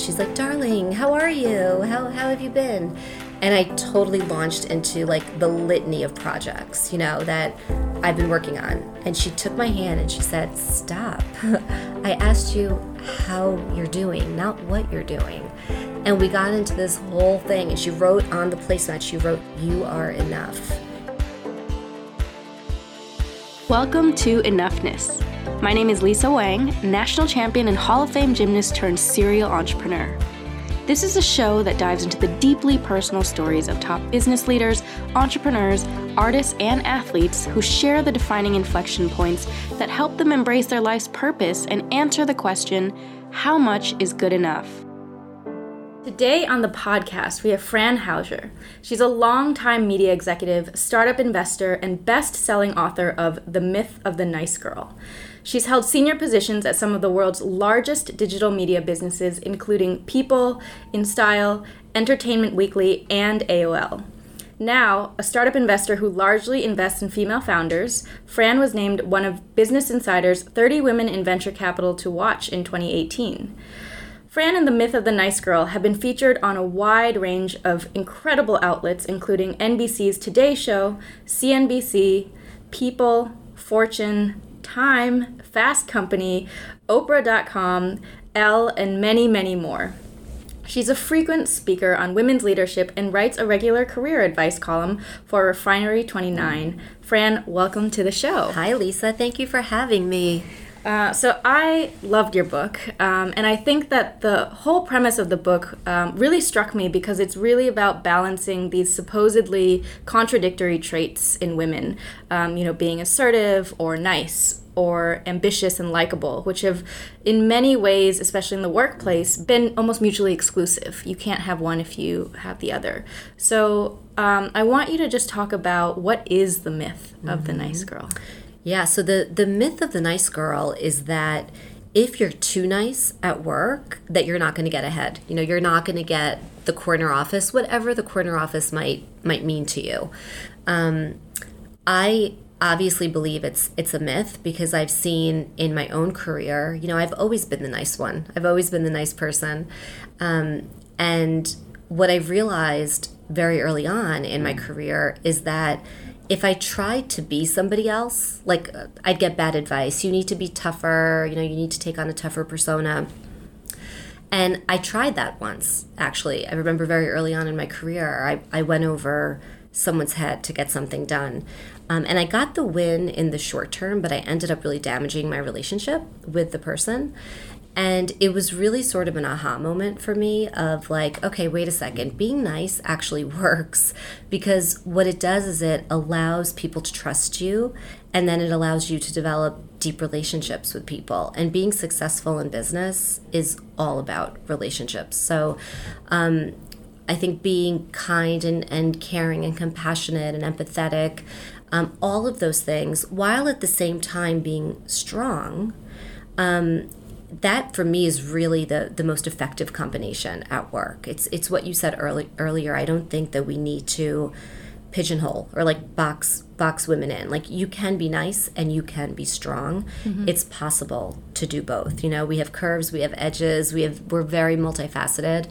she's like, "Darling, how are you? How how have you been?" And I totally launched into like the litany of projects, you know, that I've been working on. And she took my hand and she said, "Stop. I asked you how you're doing, not what you're doing." And we got into this whole thing and she wrote on the placemat, she wrote, "You are enough." Welcome to Enoughness. My name is Lisa Wang, national champion and Hall of Fame gymnast turned serial entrepreneur. This is a show that dives into the deeply personal stories of top business leaders, entrepreneurs, artists, and athletes who share the defining inflection points that help them embrace their life's purpose and answer the question how much is good enough? Today on the podcast, we have Fran Hauser. She's a longtime media executive, startup investor, and best selling author of The Myth of the Nice Girl. She's held senior positions at some of the world's largest digital media businesses, including People, InStyle, Entertainment Weekly, and AOL. Now, a startup investor who largely invests in female founders, Fran was named one of Business Insider's 30 Women in Venture Capital to Watch in 2018. Fran and the Myth of the Nice Girl have been featured on a wide range of incredible outlets, including NBC's Today Show, CNBC, People, Fortune, Time, Fast Company, Oprah.com, Elle, and many, many more. She's a frequent speaker on women's leadership and writes a regular career advice column for Refinery 29. Fran, welcome to the show. Hi, Lisa. Thank you for having me. Uh, so I loved your book, um, and I think that the whole premise of the book um, really struck me because it's really about balancing these supposedly contradictory traits in women. Um, you know, being assertive or nice or ambitious and likable, which have, in many ways, especially in the workplace, been almost mutually exclusive. You can't have one if you have the other. So um, I want you to just talk about what is the myth of mm-hmm. the nice girl. Yeah, so the the myth of the nice girl is that if you're too nice at work, that you're not going to get ahead. You know, you're not going to get the corner office, whatever the corner office might might mean to you. Um, I obviously believe it's it's a myth because I've seen in my own career, you know, I've always been the nice one. I've always been the nice person, um, and what I've realized very early on in my career is that if I tried to be somebody else, like I'd get bad advice. You need to be tougher, you know, you need to take on a tougher persona. And I tried that once, actually. I remember very early on in my career, I, I went over someone's head to get something done. Um, and I got the win in the short term, but I ended up really damaging my relationship with the person. And it was really sort of an aha moment for me of like, okay, wait a second, being nice actually works because what it does is it allows people to trust you and then it allows you to develop deep relationships with people. And being successful in business is all about relationships. So, um, I think being kind and, and caring and compassionate and empathetic, um, all of those things, while at the same time being strong, um, that for me is really the the most effective combination at work. It's it's what you said early, earlier. I don't think that we need to pigeonhole or like box box women in. Like you can be nice and you can be strong. Mm-hmm. It's possible to do both. You know, we have curves, we have edges, we have we're very multifaceted.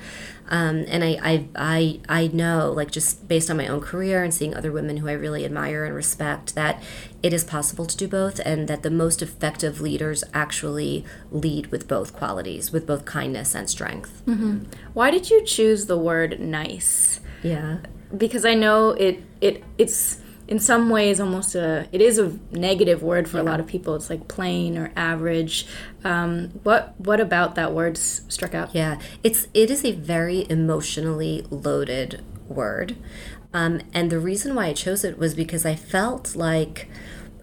Um, and I, I, I, I know, like just based on my own career and seeing other women who I really admire and respect, that it is possible to do both, and that the most effective leaders actually lead with both qualities, with both kindness and strength. Mm-hmm. Why did you choose the word nice? Yeah, because I know it, it, it's in some ways almost a it is a negative word for yeah. a lot of people it's like plain or average um, what what about that word struck out yeah it's it is a very emotionally loaded word um, and the reason why i chose it was because i felt like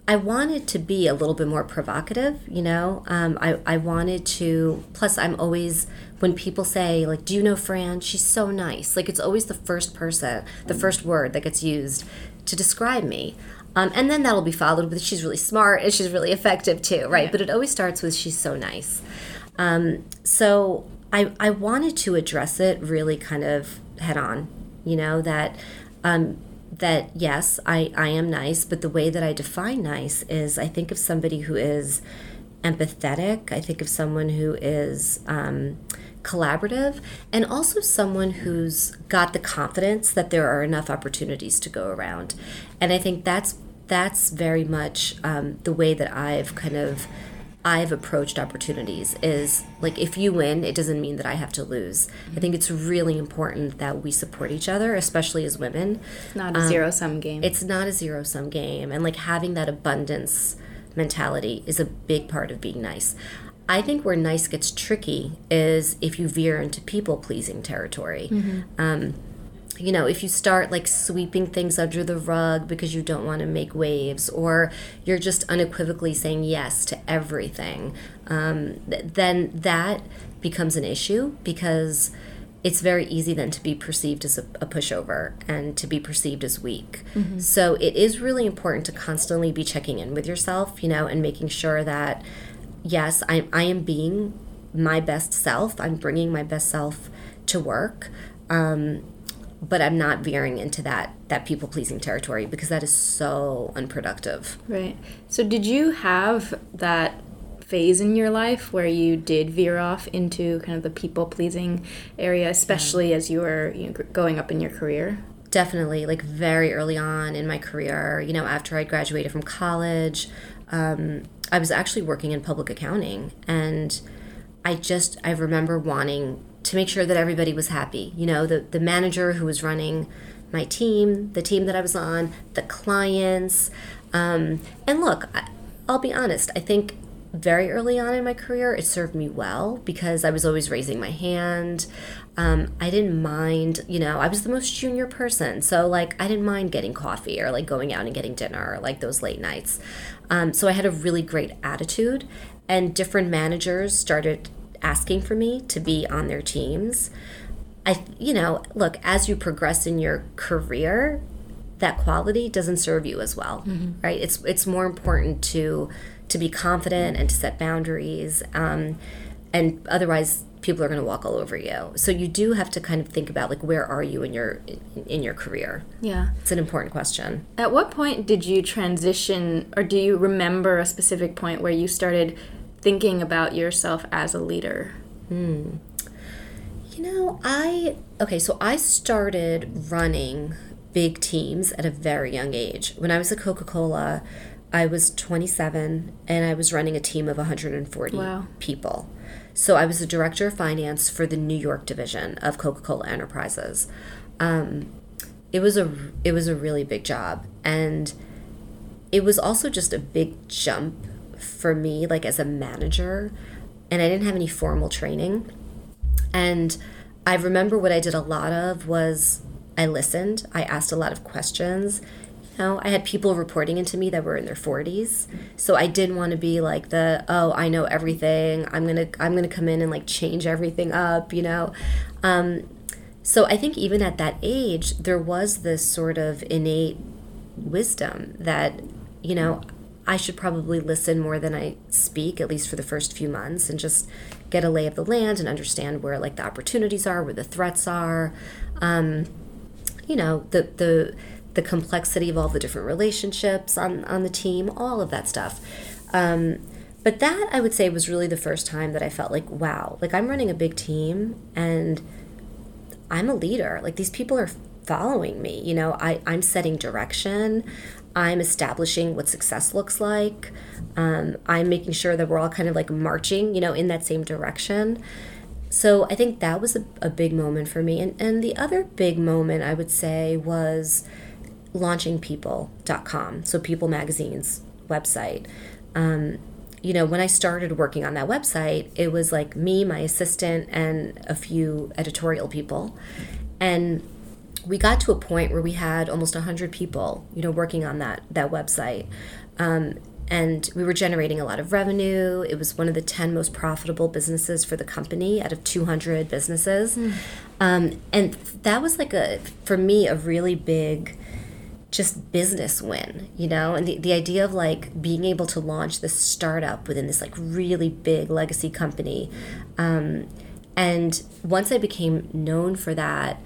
I wanted to be a little bit more provocative, you know. Um, I, I wanted to. Plus, I'm always when people say like, "Do you know Fran? She's so nice." Like it's always the first person, the first word that gets used to describe me. Um, and then that'll be followed with she's really smart and she's really effective too, right? Yeah. But it always starts with she's so nice. Um, so I, I wanted to address it really kind of head on, you know, that um, that yes, I, I am nice, but the way that I define nice is I think of somebody who is empathetic. I think of someone who is um, collaborative and also someone who's got the confidence that there are enough opportunities to go around. And I think that's that's very much um, the way that I've kind of I've approached opportunities is like if you win, it doesn't mean that I have to lose. I think it's really important that we support each other, especially as women. It's not a um, zero sum game. It's not a zero sum game. And like having that abundance mentality is a big part of being nice. I think where nice gets tricky is if you veer into people pleasing territory. Mm-hmm. Um, you know, if you start like sweeping things under the rug because you don't want to make waves, or you're just unequivocally saying yes to everything, um, th- then that becomes an issue because it's very easy then to be perceived as a, a pushover and to be perceived as weak. Mm-hmm. So it is really important to constantly be checking in with yourself, you know, and making sure that, yes, I, I am being my best self, I'm bringing my best self to work. Um, but I'm not veering into that that people pleasing territory because that is so unproductive. Right. So did you have that phase in your life where you did veer off into kind of the people pleasing area, especially yeah. as you were you know, going up in your career? Definitely, like very early on in my career, you know, after I graduated from college, um, I was actually working in public accounting and I just I remember wanting to make sure that everybody was happy. You know, the, the manager who was running my team, the team that I was on, the clients. Um, and look, I, I'll be honest, I think very early on in my career, it served me well because I was always raising my hand. Um, I didn't mind, you know, I was the most junior person. So, like, I didn't mind getting coffee or like going out and getting dinner or like those late nights. Um, so, I had a really great attitude, and different managers started asking for me to be on their teams. I, you know, look, as you progress in your career, that quality doesn't serve you as well, mm-hmm. right? It's it's more important to to be confident and to set boundaries, um, and otherwise people are going to walk all over you. So you do have to kind of think about like where are you in your in, your career? Yeah, it's an important question. At what point did you transition, or do you remember a specific point where you started thinking about yourself as a leader? Hmm. You know, I okay, so I started running big teams at a very young age. When I was at Coca-Cola, I was 27 and I was running a team of 140 wow. people. So I was the director of finance for the New York division of Coca-Cola Enterprises. Um, it was a it was a really big job and it was also just a big jump for me, like as a manager, and I didn't have any formal training. And I remember what I did a lot of was I listened, I asked a lot of questions. Know, I had people reporting into me that were in their 40s. So I didn't want to be like the, oh, I know everything. I'm going to I'm going to come in and like change everything up, you know. Um, so I think even at that age there was this sort of innate wisdom that you know I should probably listen more than I speak, at least for the first few months, and just get a lay of the land and understand where like the opportunities are, where the threats are. Um, you know, the the the complexity of all the different relationships on on the team, all of that stuff. Um, but that I would say was really the first time that I felt like, wow, like I'm running a big team and I'm a leader. Like these people are following me. You know, I, I'm setting direction. I'm establishing what success looks like. Um, I'm making sure that we're all kind of like marching, you know, in that same direction. So I think that was a, a big moment for me. And, and the other big moment I would say was launching people.com. So People Magazine's website. Um, you know, when I started working on that website, it was like me, my assistant, and a few editorial people. And we got to a point where we had almost 100 people you know working on that that website um, and we were generating a lot of revenue it was one of the 10 most profitable businesses for the company out of 200 businesses mm. um, and that was like a for me a really big just business win you know? And the, the idea of like being able to launch this startup within this like really big legacy company um, and once i became known for that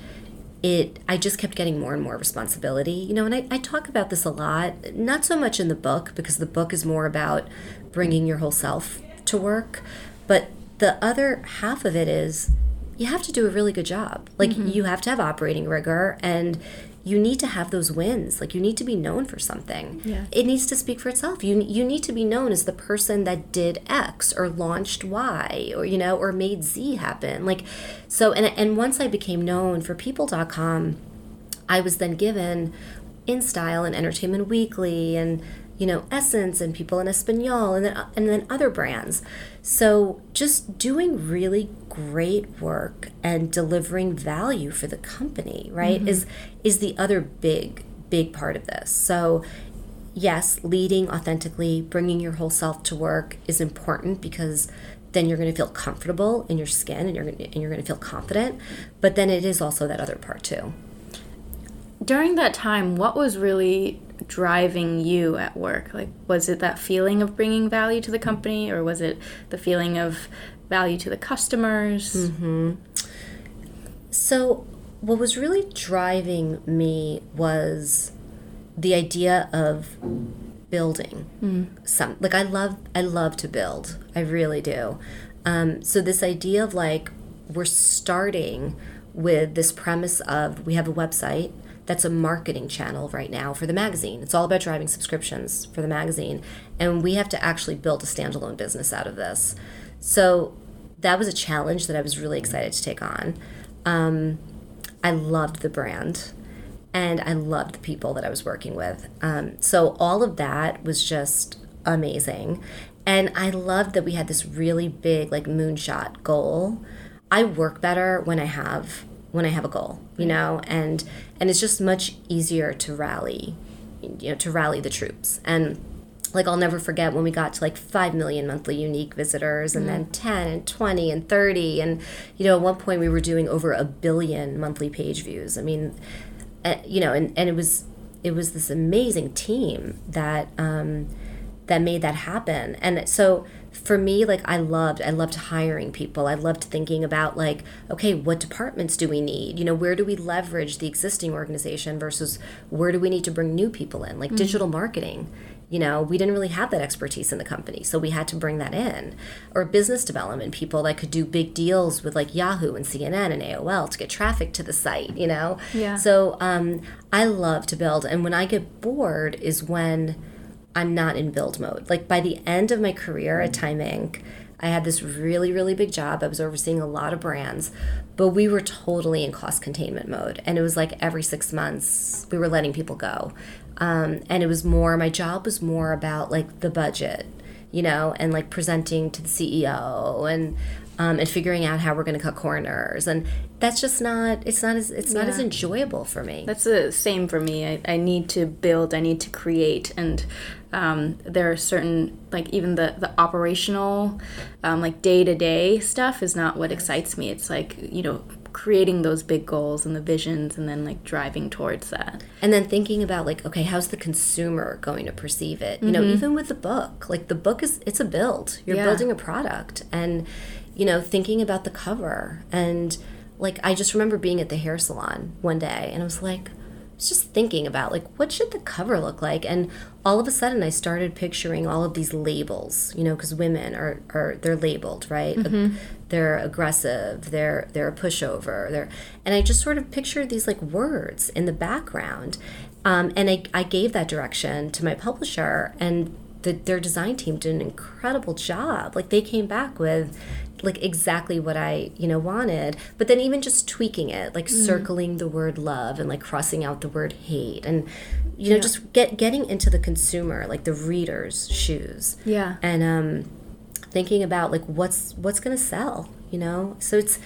it i just kept getting more and more responsibility you know? And I, I talk about this a lot not so much in the book because the book is more about bringing your whole self to work but the other half of it is you have to do a really good job. Like you have to have operating rigor and you need to have those wins. Like you need to be known for something. Yeah. It needs to speak for itself. You you need to be known as the person that did X or launched Y or you know or made Z happen. Like so and and once I became known for people.com, I was then given InStyle and Entertainment Weekly and you know Essence and People en Español and then and then other brands. So just doing really great work and delivering value for the company, right? Mm-hmm. Is is the other big big part of this. So yes, leading authentically, bringing your whole self to work is important because then you're going to feel comfortable in your skin and you're going to, and you're going to feel confident. But then it is also that other part too. During that time, what was really driving you at work? Like, was it that feeling of bringing value to the company, or was it the feeling of value to the customers? So, what was really driving me was the idea of building some like I love I love to build. I really do. Um, so this idea of like we're starting with this premise of we have a website that's a marketing channel right now for the magazine. It's all about driving subscriptions for the magazine, and we have to actually build a standalone business out of this. So that was a challenge that I was really excited to take on. Um, I loved the brand and I loved the people that I was working with. Um, so all of that was just amazing. And I loved that we had this really big, like, moonshot goal. I work better when I have when I have a goal, you know, and and it's just much easier to rally, you know, to rally the troops. And like I'll never forget when we got to like 5 million monthly unique visitors and then 10 and 20 and 30 and you know at one point we were doing over a billion monthly page views. I mean, uh, you know, and, and it was it was this amazing team that um, that made that happen. And so for me, like I loved I loved hiring people. I loved thinking about like, okay, what departments do we need? You know, where do we leverage the existing organization versus where do we need to bring new people in? Like digital marketing. You know, we didn't really have that expertise in the company, so we had to bring that in. Or business development people that could do big deals with like Yahoo and CNN and AOL to get traffic to the site, you know? Yeah. So um, I love to build. And when I get bored is when I'm not in build mode. Like by the end of my career at Time Inc., I had this really, really big job. I was overseeing a lot of brands, but we were totally in cost containment mode. And it was like every six months we were letting people go. Um, and it was more, my job was more about like the budget, you know, and like presenting to the CEO and um, and figuring out how we're going to cut corners. And that's just not, it's not as, it's not as enjoyable for me. That's the same for me. I, I need to build, I need to create, and um, there are certain, like even the, the operational, um, like day to day stuff is not what excites me. It's like, you know, creating those big goals and the visions and then like driving towards that. and then thinking about like okay how's the consumer going to perceive it you know even with the book like the book is it's a build you're Yeah. building a product and you know thinking about the cover and like i just remember being at the hair salon one day and i was like was just thinking about like what should the cover look like? And all of a sudden i started picturing all of these labels you know because women are, are they're labeled right? They're aggressive they're they're a pushover they're and i just sort of pictured these like words in the background um, and I, I gave that direction to my publisher and the, their design team did an incredible job. Like they came back with like exactly what i you know wanted. But then even just tweaking it like circling the word love and like crossing out the word hate and you know just get getting into the consumer like the reader's shoes. Yeah. and um thinking about like what's what's going to sell you know? So it's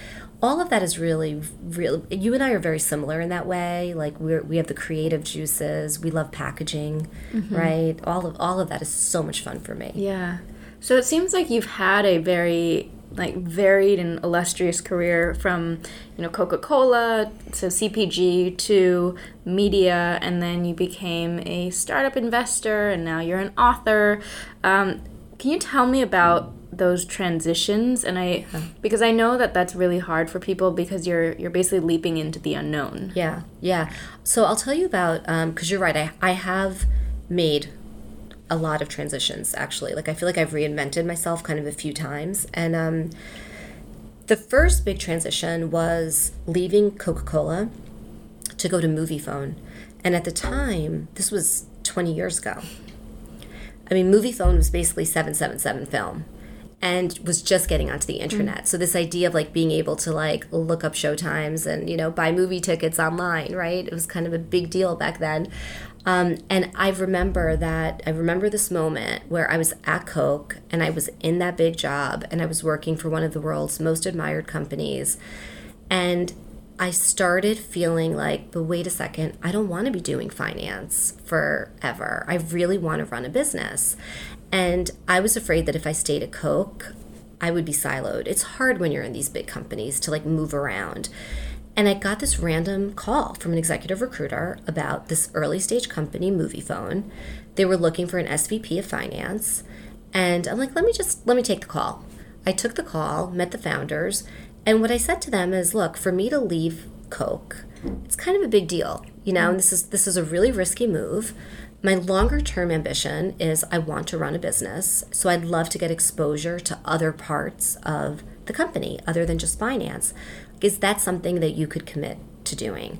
all of that is really real you and i are very similar in that way. Like we're we have the creative juices. We love packaging right? All of all of that is so much fun for me. Yeah. So it seems like you've had a very like varied and illustrious career from, you know, Coca-Cola to CPG to media and then you became a startup investor and now you're an author. Um, can you tell me about those transitions and I because I know that that's really hard for people because you're you're basically leaping into the unknown. Yeah, yeah. So I'll tell you about because you're right. I I have made a lot of transitions actually. Like I feel like I've reinvented myself kind of a few times, and um, the first big transition was leaving Coca Cola to go to Moviefone. And at the time, this was 20 years ago. I mean, Moviefone was basically 777 film and was just getting onto the internet. Mm. So this idea of like being able to like look up showtimes and you know buy movie tickets online, right? It was kind of a big deal back then. Um, and I remember that I remember this moment where I was at Coke and I was in that big job and I was working for one of the world's most admired companies, and I started feeling like, but wait a second, I don't want to be doing finance forever. I really want to run a business. And I was afraid that if I stayed at Coke, I would be siloed. It's hard when you're in these big companies to like move around. And I got this random call from an executive recruiter about this early stage company, Moviefone. They were looking for an SVP of finance. And I'm like, let me just, let me take the call. I took the call, met the founders, and what I said to them is, look, for me to leave Coke, it's kind of a big deal, you know, and this is this is a really risky move. My longer term ambition is I want to run a business, so I'd love to get exposure to other parts of the company other than just finance. Is that something that you could commit to doing?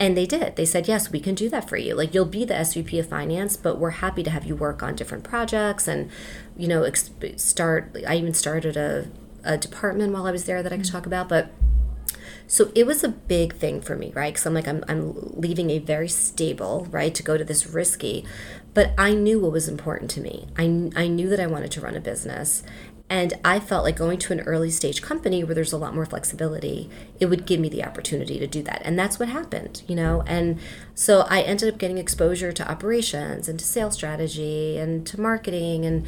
And they did. They said, yes, we can do that for you. Like, you'll be the SVP of finance, but we're happy to have you work on different projects and, you know, start. I even started a, a department while I was there that I could mm-hmm. talk about. But so it was a big thing for me, right? Because I'm like, I'm, I'm leaving a very stable, right, to go to this risky. But I knew what was important to me. I, I knew that I wanted to run a business. And I felt like going to an early stage company where there's a lot more flexibility, it would give me the opportunity to do that. And that's what happened, you know? And so I ended up getting exposure to operations and to sales strategy and to marketing and,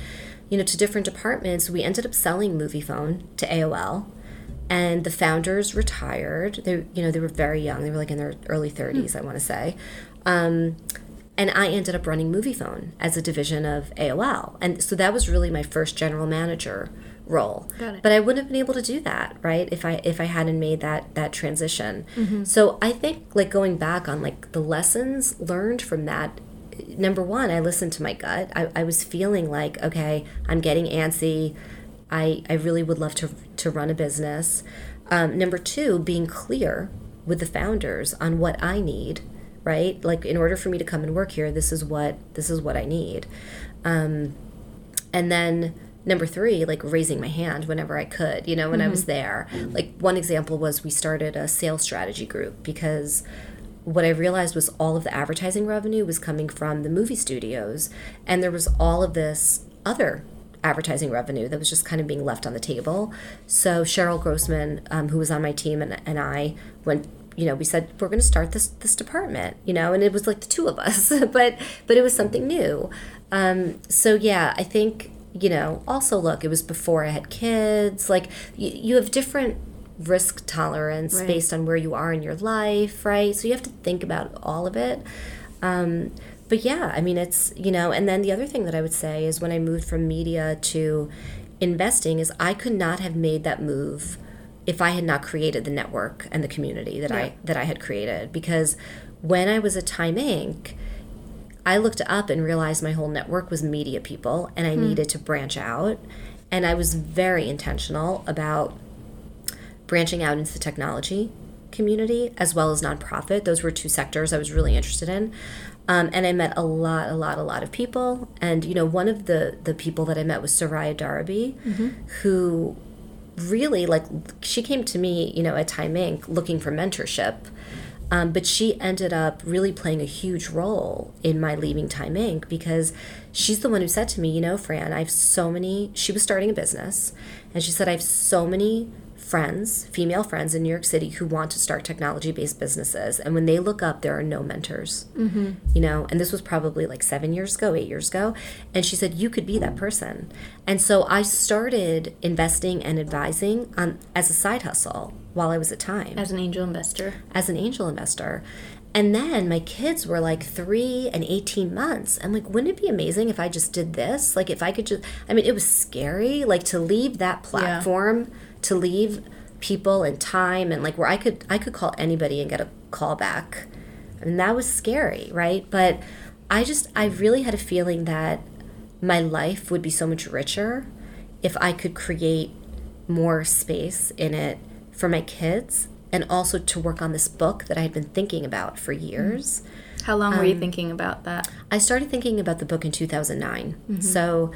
you know, to different departments. We ended up selling Moviefone to AOL and the founders retired. They, you know, they were very young. They were like in their early 30s, hmm. I want to say. Um, and I ended up running Moviefone as a division of AOL, and so that was really my first general manager role. But I wouldn't have been able to do that, right? If I if I hadn't made that that transition. Mm-hmm. So I think like going back on like the lessons learned from that number one, I listened to my gut. I, I was feeling like, okay, I'm getting antsy. I, I really would love to, to run a business. Um, number two, being clear with the founders on what I need, right? Like in order for me to come and work here, this is what this is what I need. Um, and then number three, like raising my hand whenever I could, you know, when mm-hmm. I was mm-hmm. there. Like one example was we started a sales strategy group because what I realized was all of the advertising revenue was coming from the movie studios, and there was all of this other advertising revenue that was just kind of being left on the table. So Cheryl Grossman, um, who was on my team, and, and I went. You know, we said we're going to start this this department. You know, and it was like the two of us, but but it was something new. Um, so yeah, I think you know. Also, look, it was before I had kids. Like you, you have different risk tolerance right. based on where you are in your life, right? So you have to think about all of it. Um, but yeah, I mean, it's, you know, and then the other thing that I would say is when I moved from media to investing is I could not have made that move if I had not created the network and the community that yeah. I that I had created because when I was at Time Inc., I looked up and realized my whole network was media people and I hmm. needed to branch out and I was very intentional about branching out into the technology community as well as nonprofit. Those were two sectors I was really interested in. Um, and I met a lot, a lot, a lot of people. And you know, one of the the people that I met was Soraya Darabi, mm-hmm. who really like she came to me, you know, at Time Inc. looking for mentorship. Um, but she ended up really playing a huge role in my leaving Time Inc. because she's the one who said to me, you know, Fran, I have so many. She was starting a business, and she said, I have so many friends, female friends in New York City who want to start technology based businesses. And when they look up, there are no mentors, mm-hmm. you know, and this was probably like seven years ago, eight years ago. And she said, You could be that person. And so I started investing and advising on as a side hustle while I was at Time. As an angel investor. As an angel investor. And then my kids were like three and 18 months. I'm like, wouldn't it be amazing if I just did this? Like, if I could just, I mean, it was scary, like to leave that platform. Yeah to leave people and time and like where I could I could call anybody and get a call back. And that was scary, right? But I just I really had a feeling that my life would be so much richer if I could create more space in it for my kids and also to work on this book that I had been thinking about for mm-hmm. years. How long were you um, thinking about that? I started thinking about the book in 2009. Mm-hmm. So,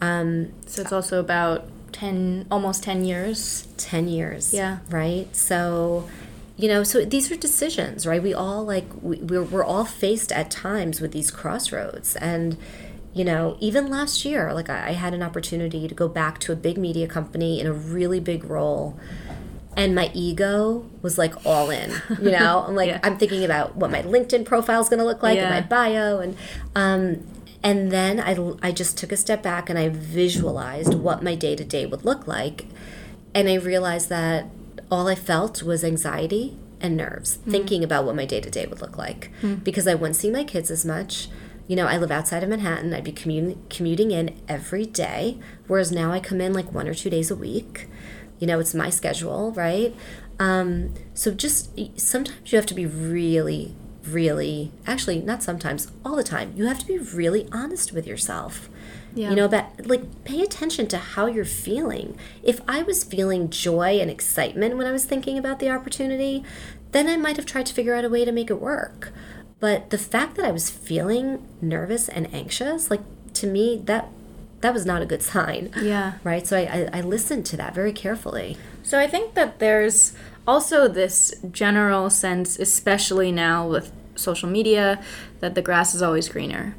um, So it's also about 10, almost 10 years. 10 years. Yeah. Right? So, you know, so these are decisions, right? We all like, we, we're, we're all faced at times with these crossroads. And, you know, even last year, like I, I had an opportunity to go back to a big media company in a really big role. And my ego was like all in, you know. I'm like, Yeah. I'm thinking about what my LinkedIn profile is going to look like and my bio, and um, and then I, I just took a step back and I visualized what my day to day would look like, and I realized that all I felt was anxiety and nerves, thinking about what my day to day would look like, because I wouldn't see my kids as much. You know, I live outside of Manhattan. I'd be commuting commuting in every day, whereas now I come in like one or two days a week. You know, it's my schedule, right? Um, so just sometimes you have to be really, really, actually, not sometimes, all the time, you have to be really honest with yourself. Yeah. You know, about like pay attention to how you're feeling. If I was feeling joy and excitement when I was thinking about the opportunity, then I might have tried to figure out a way to make it work. But the fact that I was feeling nervous and anxious, like to me, that that was not a good sign. Yeah. Right. So I, I, I listened to that very carefully. So I think that there's also this general sense, especially now with social media, that the grass is always greener.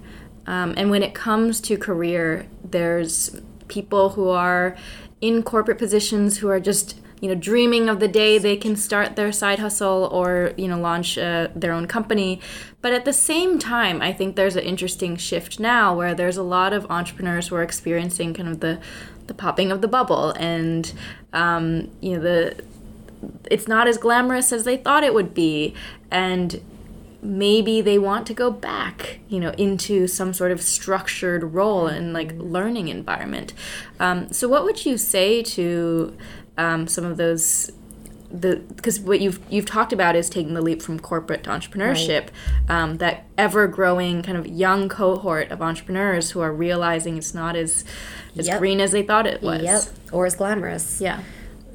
Um, and when it comes to career, there's people who are in corporate positions who are just you know dreaming of the day they can start their side hustle or you know launch uh, their own company but at the same time i think there's an interesting shift now where there's a lot of entrepreneurs who are experiencing kind of the the popping of the bubble and um, you know the it's not as glamorous as they thought it would be and maybe they want to go back you know into some sort of structured role and like learning environment um, so what would you say to um, some of those the because what you've you've talked about is taking the leap from corporate to entrepreneurship um, that ever growing kind of young cohort of entrepreneurs who are realizing it's not as as Yep. green as they thought it was Yep. Or as glamorous. yeah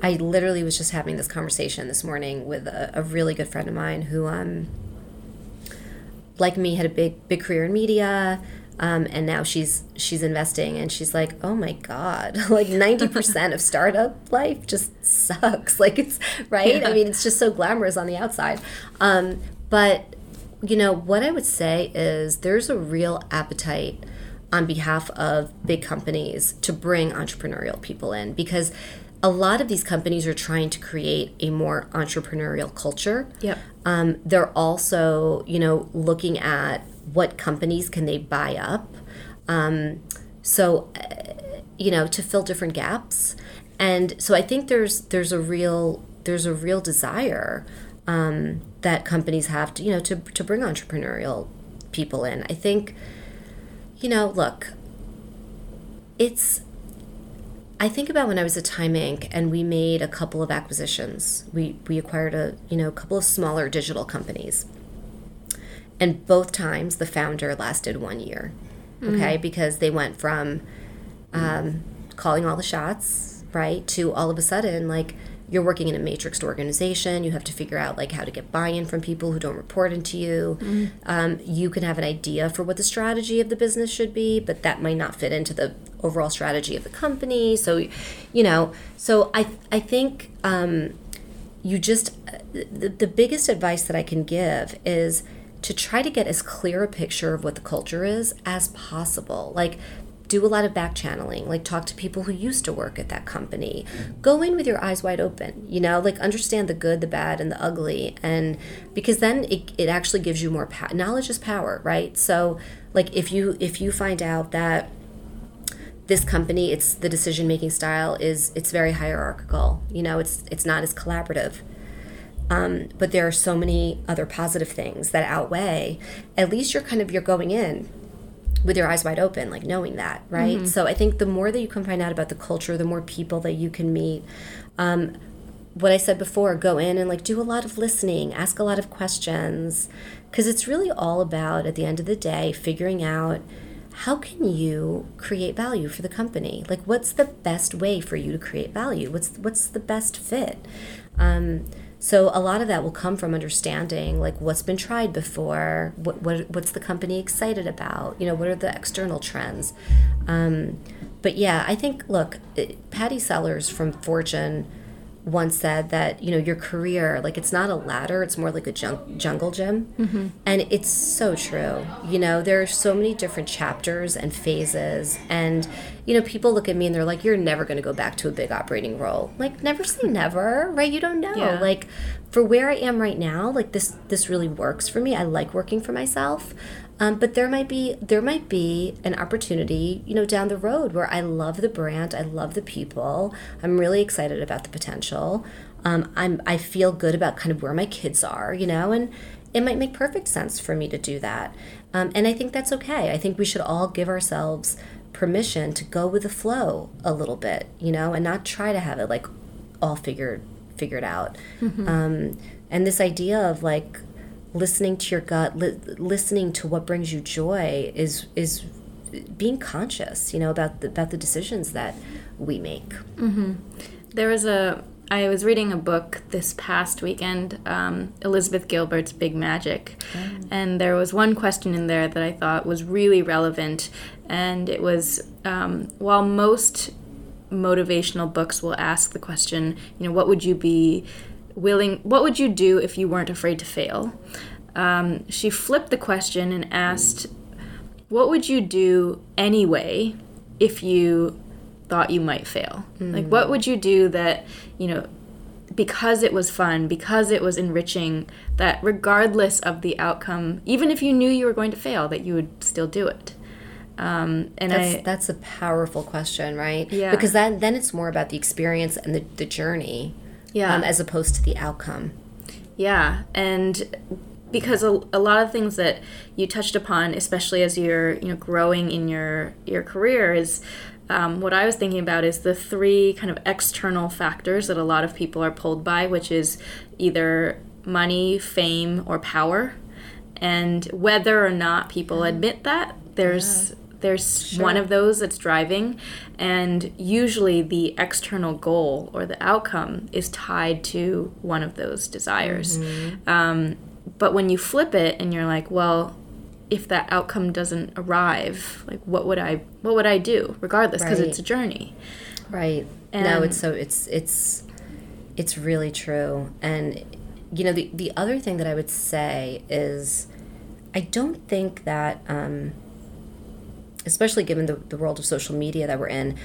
I literally was just having this conversation this morning with a, a really good friend of mine who, um, like me, had a big big career in media, um, and now she's she's investing, and she's like, oh my god, like ninety percent of startup life just sucks. Like it's right. Yeah. I mean, it's just so glamorous on the outside, um, but you know what I would say is there's a real appetite on behalf of big companies to bring entrepreneurial people in because a lot of these companies are trying to create a more entrepreneurial culture. Yep. Um, they're also, you know, looking at what companies can they buy up. Um, so, uh, you know, to fill different gaps. And so I think there's there's a real there's a real desire um, that companies have to you know to to bring entrepreneurial people in. I think, you know, look, it's I think about when I was at Time Inc. and we made a couple of acquisitions. We we acquired a you know a couple of smaller digital companies, and both times the founder lasted one year, okay, because they went from um, calling all the shots right to all of a sudden like you're working in a matrixed organization. You have to figure out like how to get buy-in from people who don't report into you. Um, you can have an idea for what the strategy of the business should be but that might not fit into the overall strategy of the company. So you know so i i think um, you just the, the biggest advice that i can give is to try to get as clear a picture of what the culture is as possible. Like do a lot of back channeling like talk to people who used to work at that company. Go in with your eyes wide open you know like understand the good the bad and the ugly. And because then it, it actually gives you more power knowledge is power right? So like if you if you find out that this company it's the decision making style is it's very hierarchical you know it's it's not as collaborative. Um, but there are so many other positive things that outweigh at least you're kind of you're going in with your eyes wide open like knowing that right? So i think the more that you can find out about the culture the more people that you can meet. Um, what i said before go in and like do a lot of listening ask a lot of questions because it's really all about at the end of the day figuring out how can you create value for the company? Like, what's the best way for you to create value? What's what's the best fit? Um, so a lot of that will come from understanding like what's been tried before, what, what what's the company excited about, you know, what are the external trends. Um, but yeah, I think look, Pattie Sellers from Fortune once said that you know your career like it's not a ladder it's more like a jung- jungle gym. Mm-hmm. and it's so true. You know there are so many different chapters and phases. And you know people look at me and they're like you're never going to go back to a big operating role. Like never say never right? You don't know. Yeah. like for where i am right now like this this really works for me. I like working for myself um, but there might be there might be an opportunity, you know, down the road where I love the brand, I love the people, I'm really excited about the potential. Um, I'm I feel good about kind of where my kids are, you know, and it might make perfect sense for me to do that. Um, and I think that's okay. I think we should all give ourselves permission to go with the flow a little bit, you know, and not try to have it like all figured figured out. Mm-hmm. Um, and this idea of like listening to your gut, li- listening to what brings you joy is is being conscious, you know, about the, about the decisions that we make. Mm-hmm. There was a I was reading a book this past weekend, um, Elizabeth Gilbert's Big Magic, mm. and there was one question in there that I thought was really relevant, and it was um, while most motivational books will ask the question, you know, what would you be willing what would you do if you weren't afraid to fail um, she flipped the question and asked what would you do anyway if you thought you might fail mm. like what would you do that you know because it was fun because it was enriching that regardless of the outcome even if you knew you were going to fail that you would still do it um, and that's, I, that's a powerful question, right? Yeah. Because then, then it's more about the experience and the, the journey yeah. Um, as opposed to the outcome. Yeah. And because a, a lot of things that you touched upon, especially as you're you know growing in your your career, is um, what I was thinking about is the three kind of external factors that a lot of people are pulled by, which is either money, fame, or power. And whether or not people mm. admit that, there's yeah there's sure. one of those that's driving and usually the external goal or the outcome is tied to one of those desires mm-hmm. um, but when you flip it and you're like well if that outcome doesn't arrive like what would i what would i do regardless because right. it's a journey right and no it's so it's it's it's really true and you know the, the other thing that i would say is i don't think that um, especially given the, the world of social media that we're in,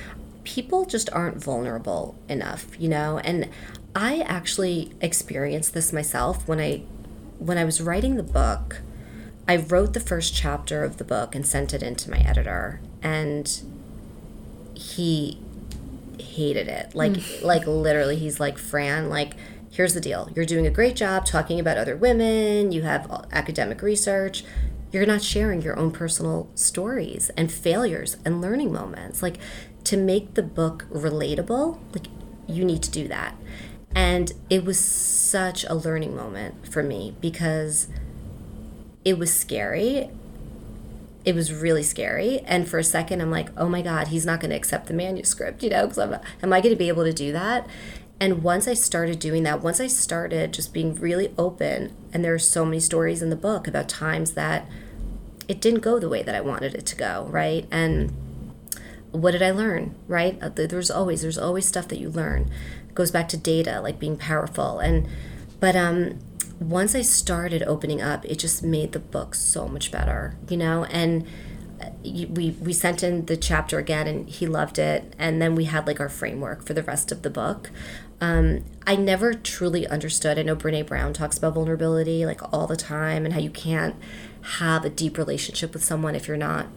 people just aren't vulnerable enough, you know? And I actually experienced this myself when I when I was writing the book. I wrote the first chapter of the book and sent it in to my editor and he hated it. Like mm. like literally he's like, "Fran, like here's the deal. You're doing a great job talking about other women. You have academic research you're not sharing your own personal stories and failures and learning moments. Like to make the book relatable, like you need to do that. And it was such a learning moment for me because it was scary. It was really scary. And for a second, I'm like, oh my God, he's not going to accept the manuscript, you know, because am I going to be able to do that? And once I started doing that, once I started just being really open, and there are so many stories in the book about times that it didn't go the way that I wanted it to go, right? And what did I learn, right? Uh, there's always there's always stuff that you learn. It goes back to data, like being powerful, and but um, once I started opening up, it just made the book so much better, you know, and we we sent in the chapter again and he loved it and then we had like our framework for the rest of the book um, i never truly understood i know brene brown talks about vulnerability like all the time and how you can't have a deep relationship with someone if you're not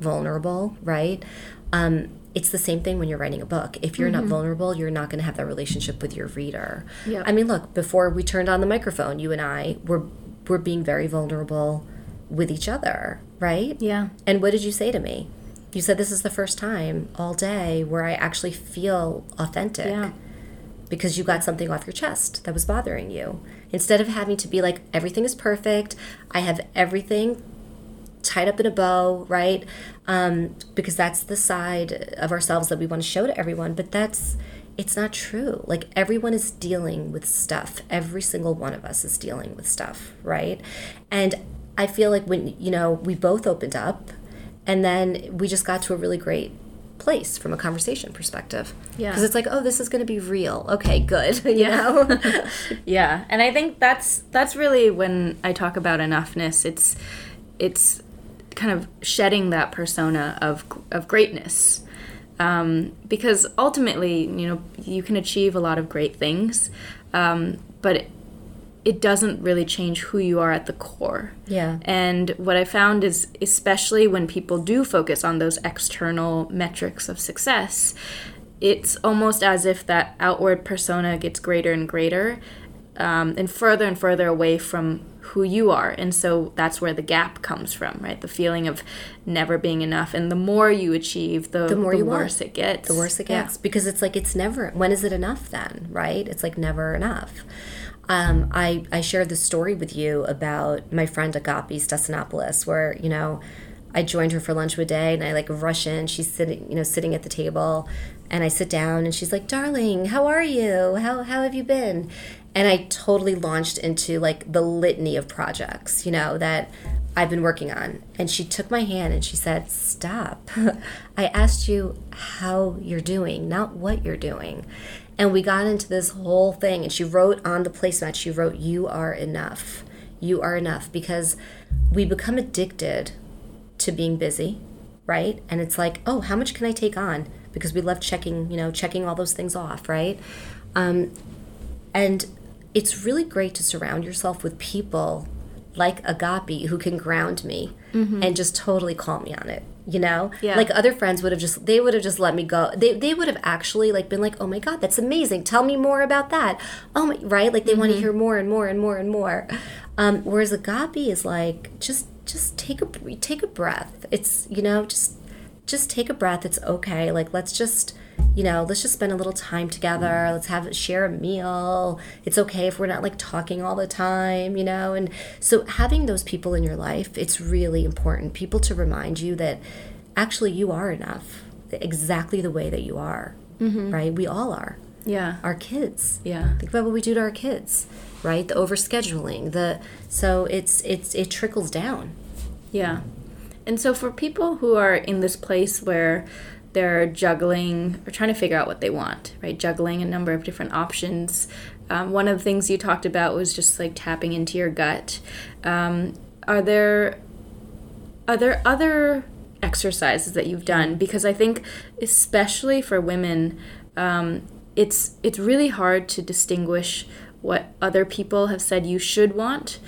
vulnerable right um, it's the same thing when you're writing a book if you're mm-hmm. not vulnerable you're not going to have that relationship with your reader yeah. i mean look before we turned on the microphone you and i were were being very vulnerable with each other, right? Yeah. And what did you say to me? You said this is the first time all day where I actually feel authentic. Yeah. Because you got something off your chest that was bothering you. Instead of having to be like, everything is perfect, I have everything tied up in a bow, right? Um, because that's the side of ourselves that we want to show to everyone. But that's it's not true. Like everyone is dealing with stuff. Every single one of us is dealing with stuff, right? And I feel like when you know we both opened up, and then we just got to a really great place from a conversation perspective. Yeah. Because it's like, oh, this is going to be real. Okay, good. You Yeah. know? yeah and i think that's that's really when i talk about enoughness it's it's kind of shedding that persona of of greatness um, because ultimately you know you can achieve a lot of great things um, but it, it doesn't really change who you are at the core Yeah. and what I found is, especially when people do focus on those external metrics of success, it's almost as if that outward persona gets greater and greater um, and further and further away from who you are. And so that's where the gap comes from, right? The feeling of never being enough. And the more you achieve, the, The more you want. worse it gets. the worse it Yeah. gets because it's like it's never when is it enough then right it's like never enough um, I, I shared this story with you about my friend Agapi Stassinopoulos where you know I joined her for lunch one day and I like rush in she's sitting you know sitting at the table and I sit down and she's like darling how are you how, how have you been and I totally launched into like the litany of projects you know that I've been working on. And she took my hand and she said, Stop. I asked you how you're doing, not what you're doing. And we got into this whole thing. And she wrote on the placemat, she wrote, You are enough. You are enough. Because we become addicted to being busy, right? And it's like, Oh, how much can I take on? Because we love checking, you know, checking all those things off, right? Um, and it's really great to surround yourself with people like Agapi who can ground me and just totally call me on it. You know? Yeah. Like other friends would have just they would have just let me go. They they would have actually like been like, "Oh my god, that's amazing. Tell me more about that." Oh my, right? Like they want to hear more and more and more and more. Um whereas Agapi is like just just take a take a breath. It's, you know, just just take a breath. It's okay. Like let's just you know, let's just spend a little time together. Let's have share a meal. It's okay if we're not like talking all the time, you know. And so having those people in your life, it's really important. People to remind you that actually you are enough, exactly the way that you are. Mm-hmm. Right? We all are. Yeah. Our kids. Yeah. Think about what we do to our kids, right? The overscheduling, the so it's it's it trickles down. Yeah. And so for people who are in this place where they're juggling or trying to figure out what they want, right? Juggling a number of different options. Um, one of the things you talked about was just like tapping into your gut. Um, are there are there other exercises that you've done? Because I think, especially for women, um, it's it's really hard to distinguish what other people have said you should want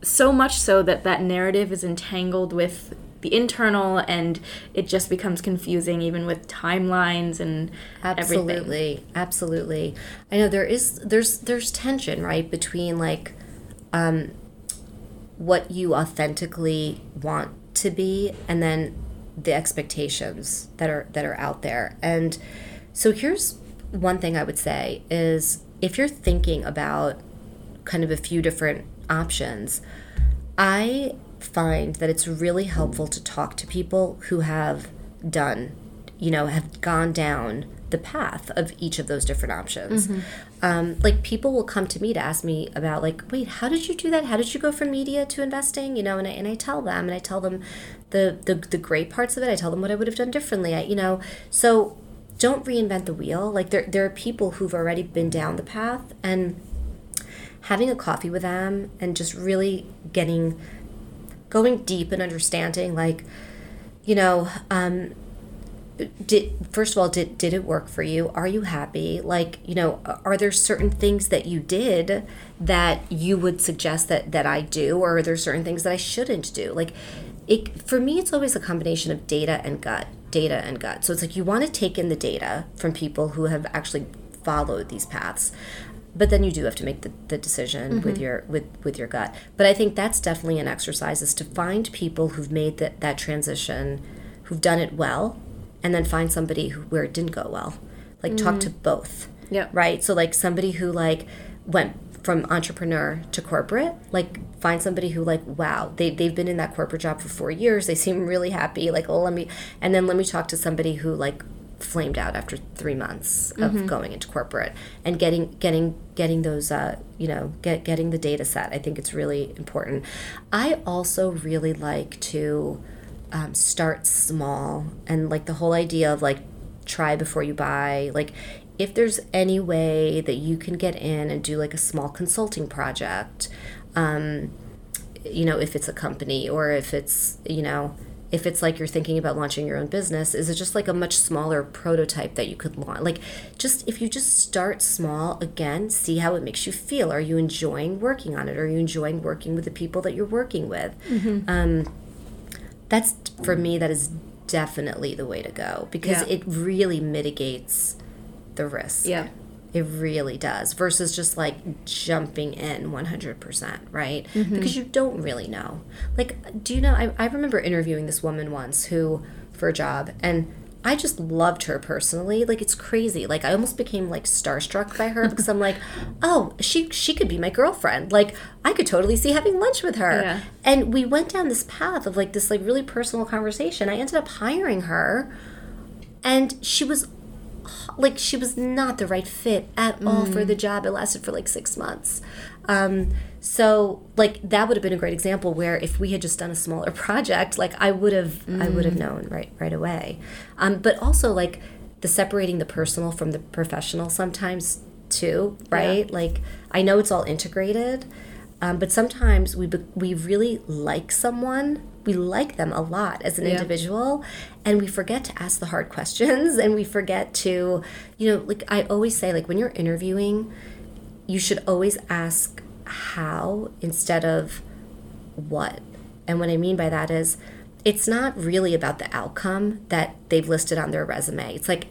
so much so that that narrative is entangled with the internal and it just becomes confusing even with timelines and everything. Absolutely absolutely. I know there is there's there's tension right between like um what you authentically want to be and then the expectations that are that are out there. And so here's one thing i would say is if you're thinking about kind of a few different options i find that it's really helpful to talk to people who have done you know have gone down the path of each of those different options. Um, like people will come to me to ask me about like wait how did you do that? How did you go from media to investing? You know and I, and I tell them and I tell them the, the the great parts of it. I tell them what I would have done differently. I, you know so don't reinvent the wheel. Like there, there are people who've already been down the path and having a coffee with them and just really getting going deep and understanding like you know um did first of all did did it work for you? Are you happy? Like you know are there certain things that you did that you would suggest that that i do? Or are there certain things that i shouldn't do? Like it for me it's always a combination of data and gut data and gut. So it's like you want to take in the data from people who have actually followed these paths but then you do have to make the, the decision with mm-hmm. your with with your gut. But i think that's definitely an exercise is to find people who've made that that transition who've done it well and then find somebody who, where it didn't go well. Like talk to mm-hmm. both yeah. right? So like somebody who like went from entrepreneur to corporate like find somebody who like wow they, they've been in that corporate job for four years they seem really happy like oh let me and then let me talk to somebody who like flamed out after three months of mm-hmm. going into corporate and getting getting getting those uh, you know get getting the data set. I think it's really important. I also really like to um, start small and like the whole idea of like try before you buy. Like if there's any way that you can get in and do like a small consulting project um, you know if it's a company or if it's you know if it's like you're thinking about launching your own business is it just like a much smaller prototype that you could launch like just if you just start small again see how it makes you feel. Are you enjoying working on it? Are you enjoying working with the people that you're working with? Mm-hmm. um, that's for me that is definitely the way to go because yeah. it really mitigates the risk. Yeah it really does versus just like jumping in 100%, right? Mm-hmm. Because you don't really know. Like, do you know? I, I remember interviewing this woman once who, for a job, and I just loved her personally. Like it's crazy. Like I almost became like starstruck by her because I'm like, oh, she she could be my girlfriend. Like I could totally see having lunch with her. Yeah. And we went down this path of like this like really personal conversation. I ended up hiring her, and she was like she was not the right fit at all for the mm. job. It lasted for like six months. Um, so like that would have been a great example where if we had just done a smaller project, like I would have mm. I would have mm. known right right away. Um, but also like the separating the personal from the professional sometimes too, right? Yeah. Like I know it's all integrated, um, but sometimes we be- we really like someone we like them a lot as an yeah. individual and we forget to ask the hard questions and we forget to you know like i always say like when you're interviewing you should always ask how instead of what and what i mean by that is it's not really about the outcome that they've listed on their resume it's like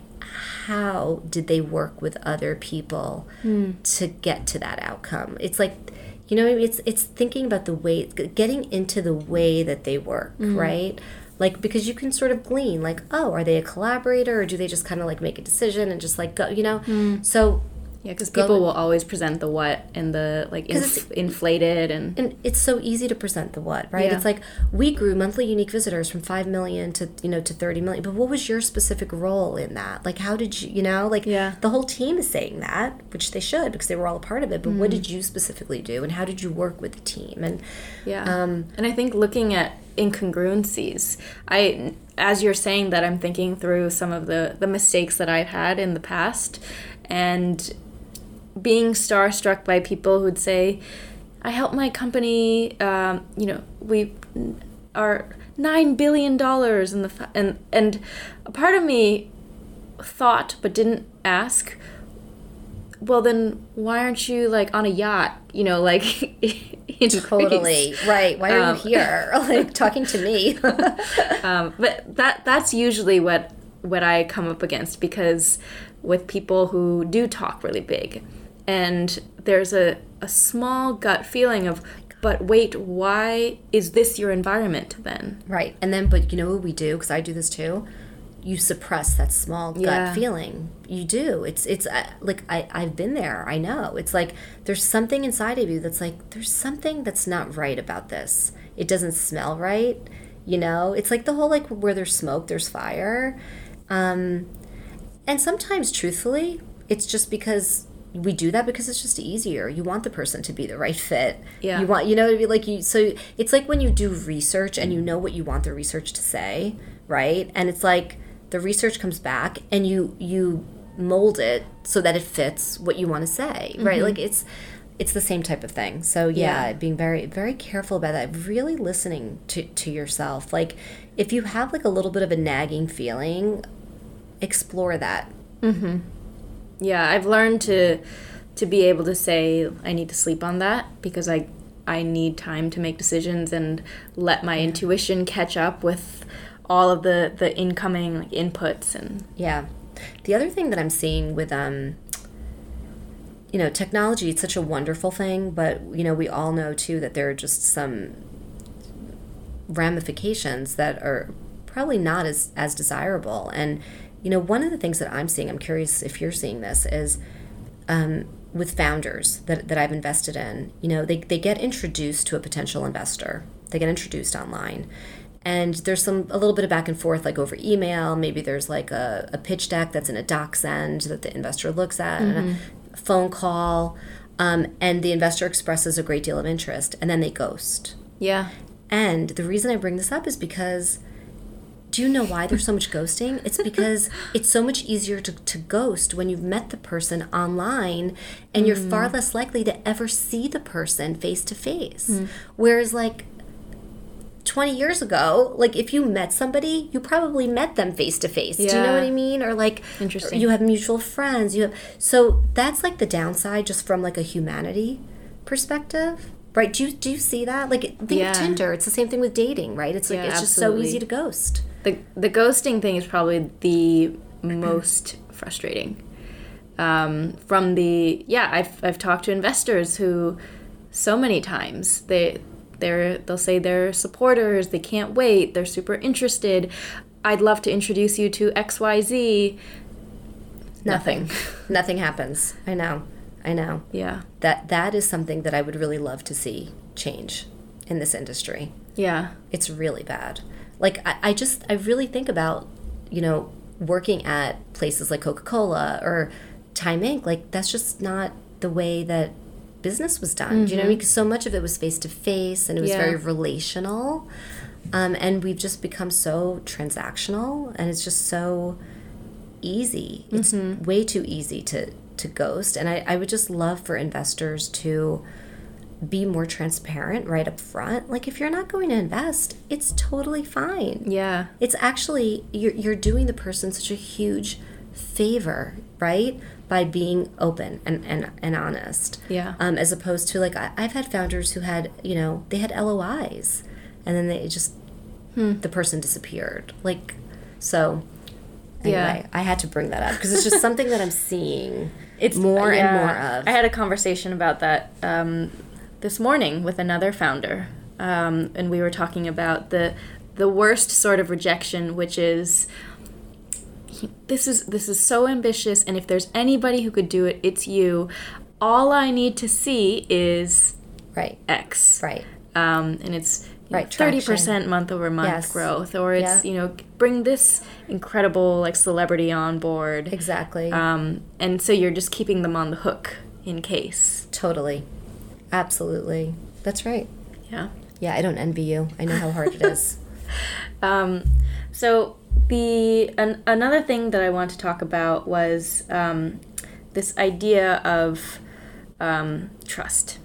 how did they work with other people mm. to get to that outcome it's like you know it's it's thinking about the way getting into the way that they work mm-hmm. right like because you can sort of glean like oh are they a collaborator or do they just kind of like make a decision and just like go you know mm. so yeah, because people will always present the what and the like inf- inflated and and it's so easy to present the what, right? Yeah. It's like we grew monthly unique visitors from five million to you know to thirty million, but what was your specific role in that? Like, how did you you know like yeah. the whole team is saying that, which they should because they were all a part of it. But mm. what did you specifically do, and how did you work with the team? And yeah, um, and I think looking at incongruencies, I as you're saying that, I'm thinking through some of the the mistakes that I've had in the past and being starstruck by people who'd say, I help my company, um, you know, we are nine billion dollars in the and and a part of me thought but didn't ask. Well, then why aren't you like on a yacht? You know, like totally right. Why are um, you here, like talking to me? um, but that that's usually what what I come up against because with people who do talk really big and there's a, a small gut feeling of but wait why is this your environment then? Right. And then but you know what we do? Because i do this too. You suppress that small gut yeah. feeling. You do. It's it's uh, like I, i've been there. I know. It's like there's something inside of you that's like there's something that's not right about this. It doesn't smell right you know? It's like the whole like where there's smoke there's fire. Um and sometimes truthfully it's just because we do that because it's just easier. You want the person to be the right fit. Yeah. You want, you know, to be like you. So it's like when you do research and you know what you want the research to say, right? And it's like the research comes back and you you mold it so that it fits what you want to say, right? Mm-hmm. Like it's it's the same type of thing. So yeah, yeah, being very very careful about that. Really listening to to yourself. Like if you have like a little bit of a nagging feeling, explore that. Mm-hmm yeah, I've learned to to be able to say I need to sleep on that because I I need time to make decisions and let my intuition catch up with all of the the incoming like, inputs and yeah. The other thing that I'm seeing with um you know, technology it's such a wonderful thing, but you know, we all know too that there are just some ramifications that are probably not as as desirable and you know, one of the things that I'm seeing, I'm curious if you're seeing this, is um, with founders that, that I've invested in, you know, they, they get introduced to a potential investor. They get introduced online. And there's some a little bit of back and forth like over email. Maybe there's like a, a pitch deck that's in a DocSend that the investor looks at and a phone call. Um, and the investor expresses a great deal of interest and then they ghost. Yeah. And the reason I bring this up is because do you know why there's so much ghosting? It's because it's so much easier to, to ghost when you've met the person online and you're far mm. less likely to ever see the person face to face. Mm. Whereas, like, 20 years ago, like if you met somebody, you probably met them face to face. Do you know what I mean? Or like Interesting. you have mutual friends. You have so that's like the downside just from like a humanity perspective. Right? Do you do you see that? Like think Yeah. of Tinder. It's the same thing with dating, right? It's like Yeah, it's just so easy to ghost. The the ghosting thing is probably the most frustrating. Um, from the yeah, I've I've talked to investors who so many times they they're they'll say they're supporters, they can't wait, they're super interested. I'd love to introduce you to XYZ. Nothing. Nothing happens. I know. I know. Yeah. That that is something that I would really love to see change in this industry. Yeah. It's really bad. Like I, I just I really think about, you know, working at places like Coca-Cola or Time Inc. Like that's just not the way that business was done. Do you know what I mean? Because so much of it was face to face and it was Yeah. very relational. Um, and we've just become so transactional and it's just so easy. It's way too easy to to ghost. And I, I would just love for investors to be more transparent right up front. Like if you're not going to invest, it's totally fine. Yeah. It's actually you're you're doing the person such a huge favor, right? By being open and, and, and honest. Yeah. Um, as opposed to like I, I've had founders who had, you know, they had LOIs and then they just the person disappeared. Like so Yeah. I had to bring that up because it's just something that I'm seeing it's more yeah. and more of. I had a conversation about that um, this morning with another founder, um, and we were talking about the the worst sort of rejection, which is this is this is so ambitious, and if there's anybody who could do it, it's you. All I need to see is right. X, Right. um, and it's Right, thirty percent month over month Yes. growth, or it's Yeah. you know bring this incredible like celebrity on board, Exactly. um, and so you're just keeping them on the hook in case. totally. Absolutely. That's right. Yeah. Yeah, I don't envy you. I know how hard it is. Um, so the an, another thing that I want to talk about was um, this idea of um, trust,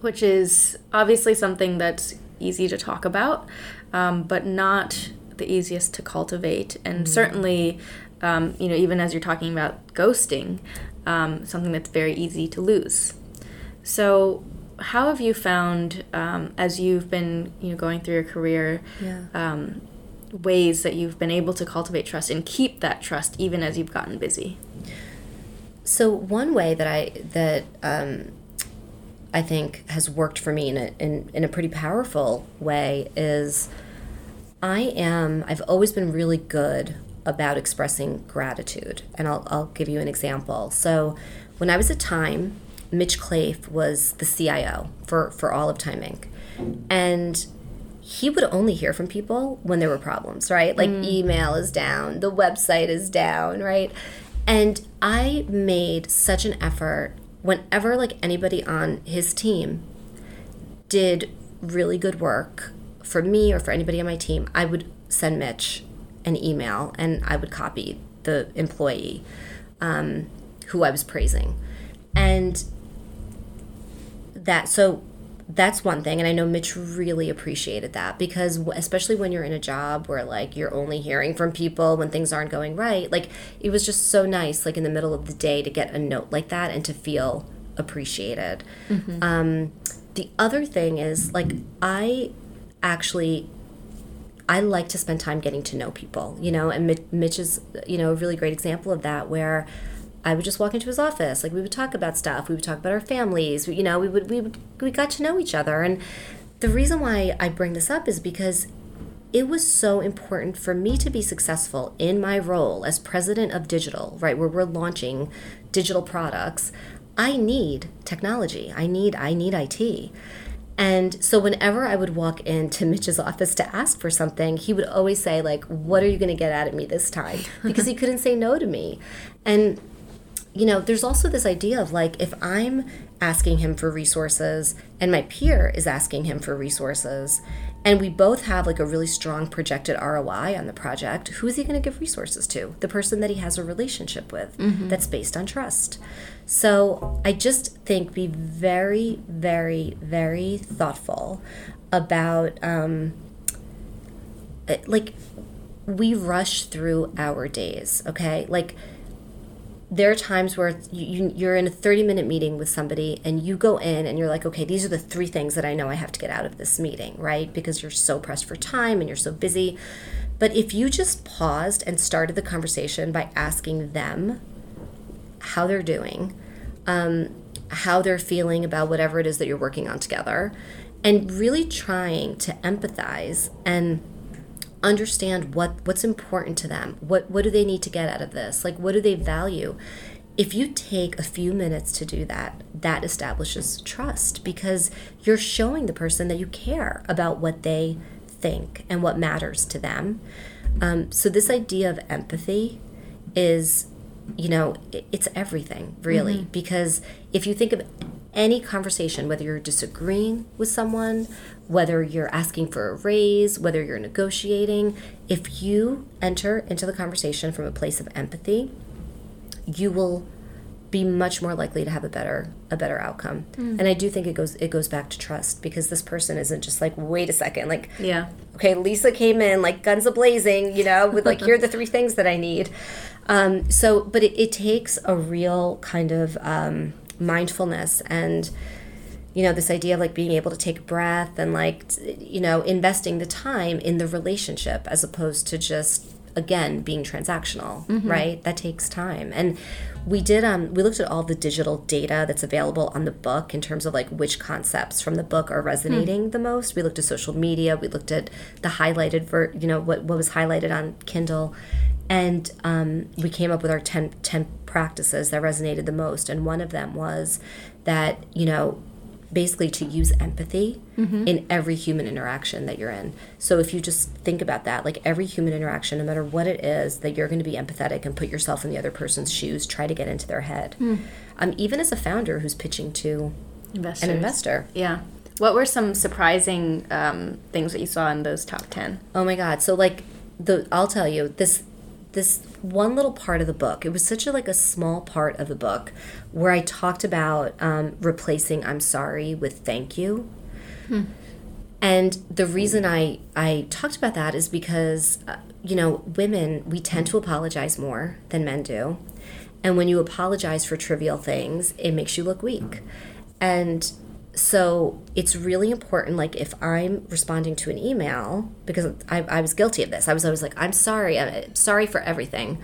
which is obviously something that's easy to talk about, um, but not the easiest to cultivate, and certainly. Um, you know, even as you're talking about ghosting, um, something that's very easy to lose. So, how have you found, um, as you've been, you know, going through your career, Yeah. um, ways that you've been able to cultivate trust and keep that trust even as you've gotten busy? So one way that I that um, I think has worked for me in a in, in a pretty powerful way is I am I've always been really good about expressing gratitude, and I'll I'll give you an example. So when I was at Time, Mitch Klaif was the CIO for for all of Time Inc. and he would only hear from people when there were problems, right? Like email is down, the website is down, right? And I made such an effort whenever like anybody on his team did really good work for me or for anybody on my team, I would send Mitch an email and I would copy the employee um, who I was praising. And that, so that's one thing. And I know Mitch really appreciated that because, especially when you're in a job where like you're only hearing from people when things aren't going right, like it was just so nice, like in the middle of the day, to get a note like that and to feel appreciated. Um, the other thing is like I actually I like to spend time getting to know people, you know, and Mi- Mitch is, you know, a really great example of that where I would just walk into his office, like we would talk about stuff, we would talk about our families, we, you know, we would we would we got to know each other and the reason why I bring this up is because it was so important for me to be successful in my role as president of digital, right, where we're launching digital products. I need technology. I need I need IT. And so whenever I would walk into Mitch's office to ask for something, he would always say like, "What are you going to get out of me this time?" Because he couldn't say no to me. And you know, there's also this idea of like if I'm asking him for resources and my peer is asking him for resources and we both have like a really strong projected ROI on the project, who is he going to give resources to? The person that he has a relationship with mm-hmm. that's based on trust. So I just think be very, very, very thoughtful about um, eh, like we rush through our days, okay? Like there are times where you, you're in a 30 minute meeting with somebody and you go in and you're like, okay, these are the three things that I know I have to get out of this meeting, right? Because you're so pressed for time and you're so busy. But if you just paused and started the conversation by asking them how they're doing, um, how they're feeling about whatever it is that you're working on together, and really trying to empathize and understand what what's important to them. What what do they need to get out of this? Like what do they value? If you take a few minutes to do that that establishes trust because you're showing the person that you care about what they think and what matters to them. Um, so this idea of empathy is you know it's everything really. Mm-hmm. because if you think of any conversation, whether you're disagreeing with someone, whether you're asking for a raise, whether you're negotiating, if you enter into the conversation from a place of empathy, you will be much more likely to have a better a better outcome. Mm. And I do think it goes it goes back to trust because this person isn't just like wait a second like yeah okay Lisa came in like guns a blazing you know with like here are the three things that I need. Um, so but it, it takes a real kind of um, mindfulness and you know this idea of like being able to take a breath and like you know investing the time in the relationship as opposed to just again being transactional mm-hmm. right? That takes time. And we did um we looked at all the digital data that's available on the book in terms of like which concepts from the book are resonating mm. the most. We looked at social media. We looked at the highlighted ver you know what what was highlighted on kindle and um, we came up with our 10, 10 practices that resonated the most. And one of them was that, you know, basically to use empathy mm-hmm. in every human interaction that you're in. So if you just think about that, like every human interaction, no matter what it is, that you're going to be empathetic and put yourself in the other person's shoes, try to get into their head. Mm. Um, even as a founder who's pitching to Investors. an investor. Yeah. What were some surprising um, things that you saw in those top 10? Oh my God. So like the, I'll tell you this, this one little part of the book. It was such a like a small part of the book where I talked about um, replacing "I'm sorry" with "thank you." Hmm. And the reason I I talked about that is because uh, you know women we tend to apologize more than men do, and when you apologize for trivial things, it makes you look weak. And so it's really important like if i'm responding to an email because i, I was guilty of this. I was always like i'm sorry i'm sorry for everything.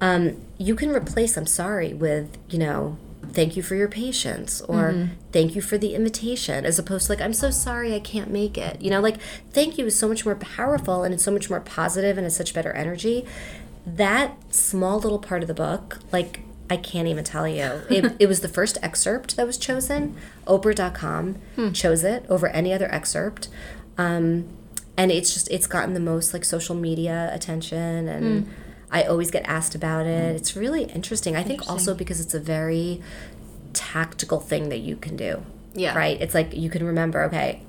Um, you can replace i'm sorry with you know thank you for your patience or mm-hmm. thank you for the invitation as opposed to like i'm so sorry i can't make it. You know like thank you is so much more powerful and it's so much more positive and it's such better energy. That small little part of the book like I can't even tell you. It, it was the first excerpt that was chosen. Oprah.com hmm. chose it over any other excerpt. Um, and it's just, it's gotten the most like social media attention and hmm. I always get asked about it. It's really interesting. I think also because it's a very tactical thing that you can do. Yeah. Right? It's like you can remember, okay,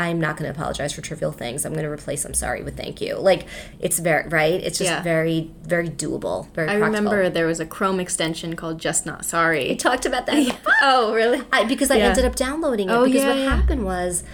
I'm not going to apologize for trivial things. I'm going to replace I'm sorry with thank you. Like it's very right. It's just yeah. very very doable. Very. I practical. remember there was a Chrome extension called Just Not Sorry. We talked about that. oh really? I, because I yeah. ended up downloading it. Oh, because yeah, what happened was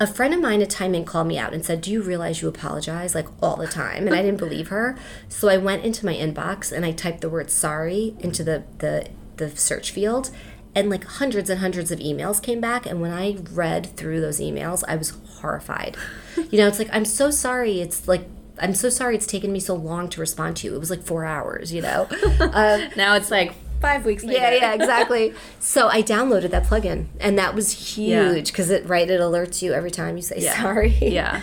a friend of mine at Time Inc. called me out and said, Do you realize you apologize like all the time? And I didn't believe her. So I went into my inbox and I typed the word sorry into the, the, the search field and like hundreds and hundreds of emails came back and when i read through those emails i was horrified you know it's like i'm so sorry it's like i'm so sorry it's taken me so long to respond to you it was like four hours you know um, now it's like five weeks later. Yeah, yeah, exactly. so I downloaded that plugin, and that was huge because yeah. it right it alerts you every time you say yeah. sorry. Yeah.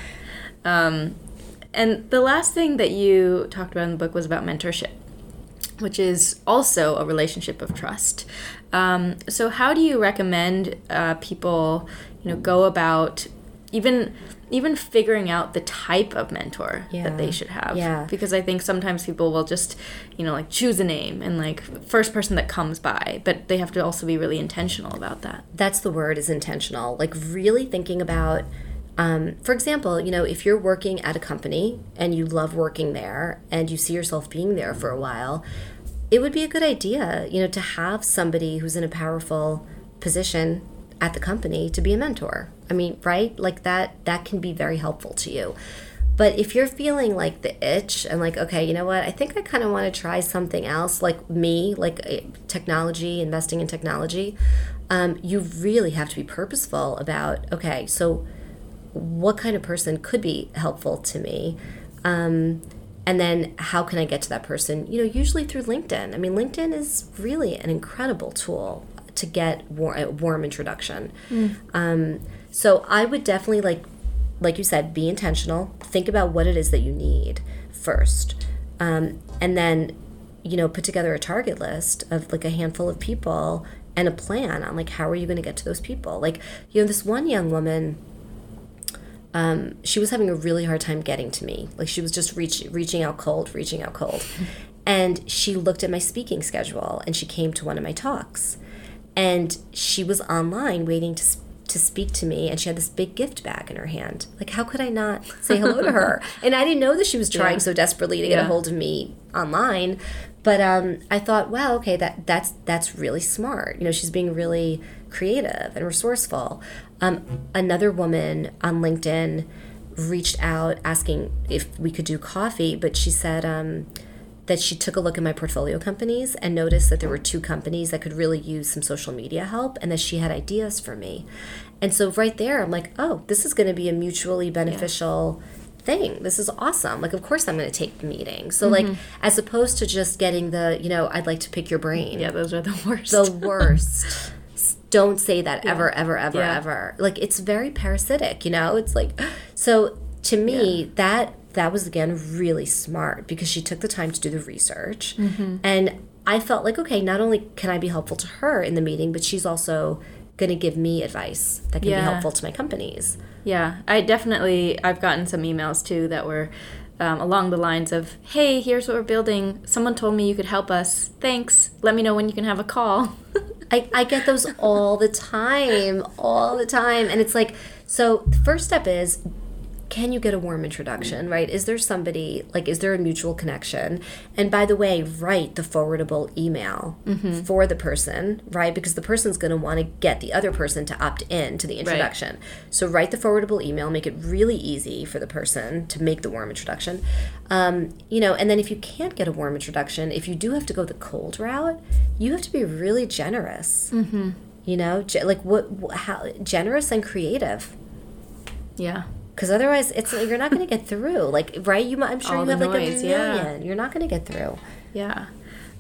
Um, and the last thing that you talked about in the book was about mentorship, which is also a relationship of trust. Um, so, how do you recommend uh, people, you know, go about even even figuring out the type of mentor Yeah. that they should have? Yeah. Because I think sometimes people will just, you know, like choose a name and like first person that comes by, but they have to also be really intentional about that. that's the word is intentional like really thinking about um, for example you know if you're working at a company and you love working there and you see yourself being there for a while it would be a good idea you know to have somebody who's in a powerful position at the company to be a mentor. I mean right? Like that that can be very helpful to you. But if you're feeling like the itch and like, okay, you know what, I think I kind of want to try something else, like me, like eh, technology, investing in technology, um, you really have to be purposeful about, okay, so what kind of person could be helpful to me? Um, and then how can I get to that person? You know, usually through LinkedIn. I mean, LinkedIn is really an incredible tool to get war- a warm introduction. Um, so I would definitely like like you said, be intentional. Think about what it is that you need first. Um, and then, you know, put together a target list of like a handful of people and a plan on like how are you going to get to those people. Like, you know, this one young woman, um, she was having a really hard time getting to me. Like she was just reach, reaching out cold, reaching out cold. and she looked at my speaking schedule and she came to one of my talks. And she was online waiting to to speak to me and she had this big gift bag in her hand. Like how could I not say hello to her? And I didn't know that she was trying Yeah. so desperately to get a hold of me online. But um, I thought, wow, okay, that that's that's really smart. You know, she's being really creative and resourceful. Um, another woman on LinkedIn reached out asking if we could do coffee, but she said um, that she took a look at my portfolio companies and noticed that there were two companies that could really use some social media help and that she had ideas for me. And so right there, I'm like, oh, this is going to be a mutually beneficial thing. This is awesome. Like, of course, I'm going to take the meeting. So, like, as opposed to just getting the, you know, I'd like to pick your brain Yeah, those are the worst. the worst. Don't say that ever, ever, ever, Yeah. ever. Like it's very parasitic, you know. It's like so. To me, that that was again really smart because she took the time to do the research, Mm-hmm. and I felt like okay, not only can I be helpful to her in the meeting, but she's also going to give me advice that can Yeah. be helpful to my companies. Yeah, I definitely I've gotten some emails too that were um, along the lines of, "Hey, here's what we're building. Someone told me you could help us. Thanks. Let me know when you can have a call." I, I get those all the time, all the time. And it's like, so the first step is can you get a warm introduction, right? Is there somebody, like, is there a mutual connection? And by the way, write the forwardable email for the person, right? Because the person's going to want to get the other person to opt in to the introduction. So write the forwardable email, make it really easy for the person to make the warm introduction. Um, you know, and then if you can't get a warm introduction, if you do have to go the cold route, you have to be really generous. Mm-hmm. You know, like what, wh- how generous and creative yeah. Because otherwise it's you're not going to get through like right you i'm sure All you have like noise, a yeah. million you're not going to get through Yeah.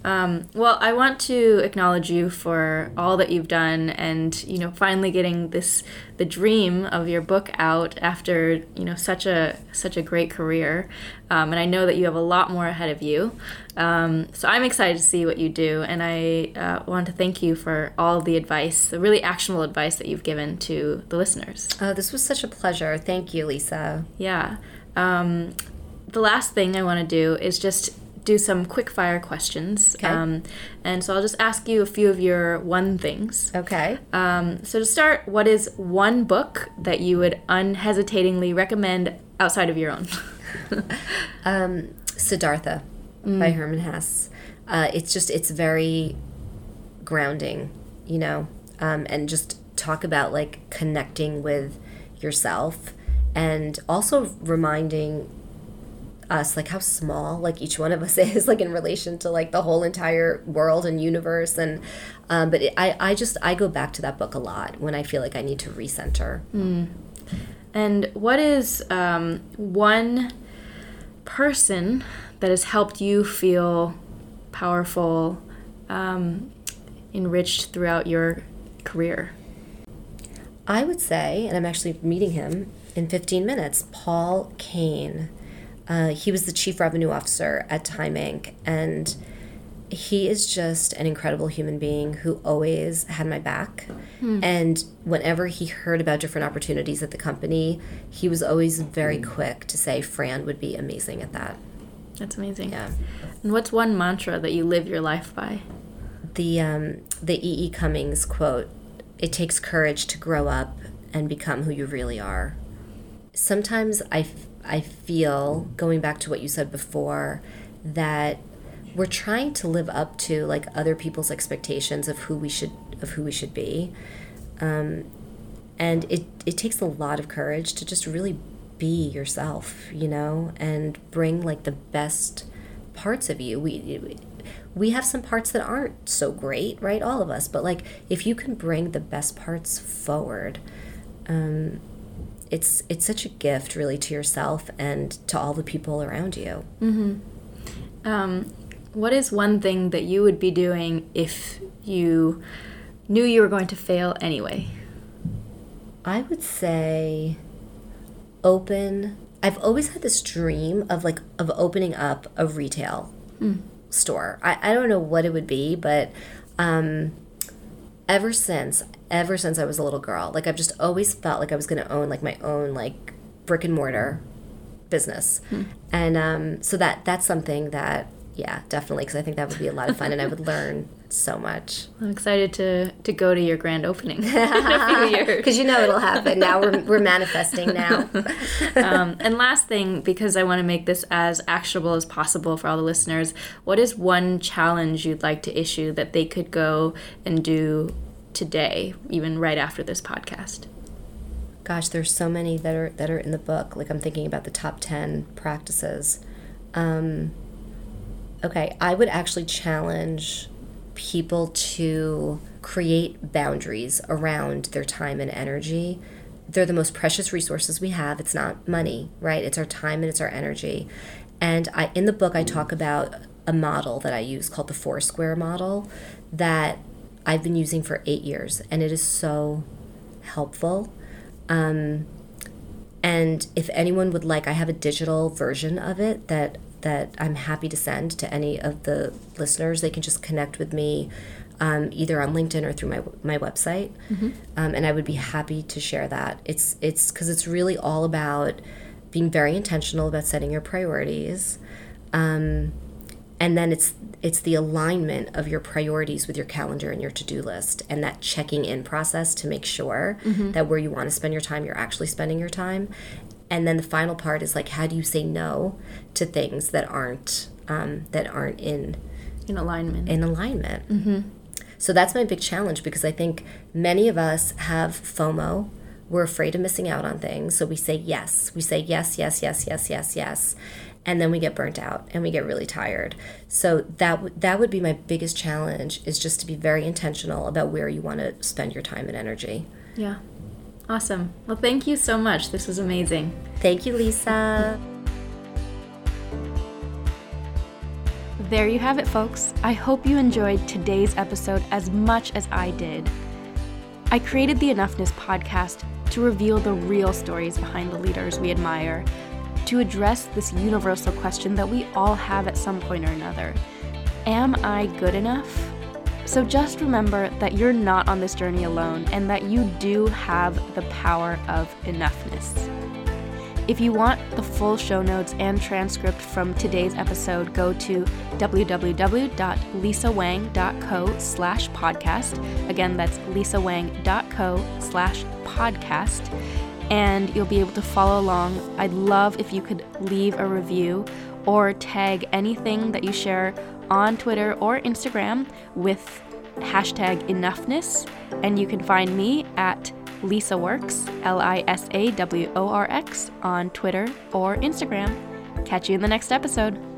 Um, well, I want to acknowledge you for all that you've done, and you know, finally getting this the dream of your book out after you know such a such a great career. Um, and I know that you have a lot more ahead of you. Um, so I'm excited to see what you do, and I uh, want to thank you for all the advice, the really actionable advice that you've given to the listeners. oh this was such a pleasure thank you lisa Yeah. Um, the last thing I want to do is just do some quick fire questions. Okay. Um, and so I'll just ask you a few of your one things. okay Um, so to start, what is one book that you would unhesitatingly recommend outside of your own? siddhartha by herman hesse uh, it's just it's very grounding you know um, and just talk about like connecting with yourself and also reminding us like how small like each one of us is like in relation to like the whole entire world and universe and um, but it, I, I just i go back to that book a lot when i feel like i need to recenter and what is um, one person that has helped you feel powerful, um, enriched throughout your career? I would say, and I'm actually meeting him in 15 minutes, Paul Caine. Uh, he was the chief revenue officer at Time Inc. and he is just an incredible human being who always had my back. And whenever he heard about different opportunities at the company, he was always very quick to say Fran would be amazing at that. That's amazing. Yeah. And what's one mantra that you live your life by? The um, the E. E. Cummings quote: "It takes courage to grow up and become who you really are." Sometimes I, I feel going back to what you said before that we're trying to live up to like other people's expectations of who we should of who we should be, um, and it it takes a lot of courage to just really be yourself, you know, and bring like the best parts of you. We we have some parts that aren't so great, right? All of us, but like if you can bring the best parts forward, um, it's it's such a gift, really, to yourself and to all the people around you. Um, what is one thing that you would be doing if you knew you were going to fail anyway? I would say open. I've always had this dream of like of opening up a retail store. I, I don't know what it would be, but um, ever since ever since I was a little girl, like I've just always felt like I was going to own like my own like brick and mortar business, and um, so that that's something that yeah definitely because I think that would be a lot of fun and I would learn so much. I'm excited to, to go to your grand opening in a few years. Because you know it'll happen. Now we're, we're manifesting now. um, and last thing, because I want to make this as actionable as possible for all the listeners, what is one challenge you'd like to issue that they could go and do today, even right after this podcast? Gosh, there's so many that are that are in the book. Like I'm thinking about the top ten practices. Um, okay, I would actually challenge people to create boundaries around their time and energy. They're the most precious resources we have. It's not money, right? It's our time and it's our energy. And I in the book I talk about a model that I use called the four square model that I've been using for eight years, and it is so helpful. Um, and if anyone would like, I have a digital version of it that that I'm happy to send to any of the listeners. They can just connect with me um, either on LinkedIn or through my my website, um, and I would be happy to share that. It's it's because it's really all about being very intentional about setting your priorities. Um, and then it's it's the alignment of your priorities with your calendar and your to-do list and that checking in process to make sure that where you want to spend your time you're actually spending your time. And then the final part is like how do you say no to things that aren't um, that aren't in In alignment. in alignment? So that's my big challenge because i think many of us have fomo. We're afraid of missing out on things. So we say yes. We say yes yes yes yes yes yes and then we get burnt out and we get really tired so that w- that would be my biggest challenge is just to be very intentional about where you want to spend your time and energy yeah. Awesome. Well, thank you so much. This was amazing. thank you lisa There you have it, folks. I hope you enjoyed today's episode as much as I did. I created the Enoughness podcast to reveal the real stories behind the leaders we admire, to address this universal question that we all have at some point or another Am I good enough? So just remember that you're not on this journey alone and that you do have the power of enoughness. If you want the full show notes and transcript from today's episode, go to www.lisawang.co slash podcast. Again, that's lisawang.co slash podcast. And you'll be able to follow along. I'd love if you could leave a review or tag anything that you share on Twitter or Instagram with hashtag enoughness. And you can find me at Lisa Works, L I S A W O R X, on Twitter or Instagram. Catch you in the next episode.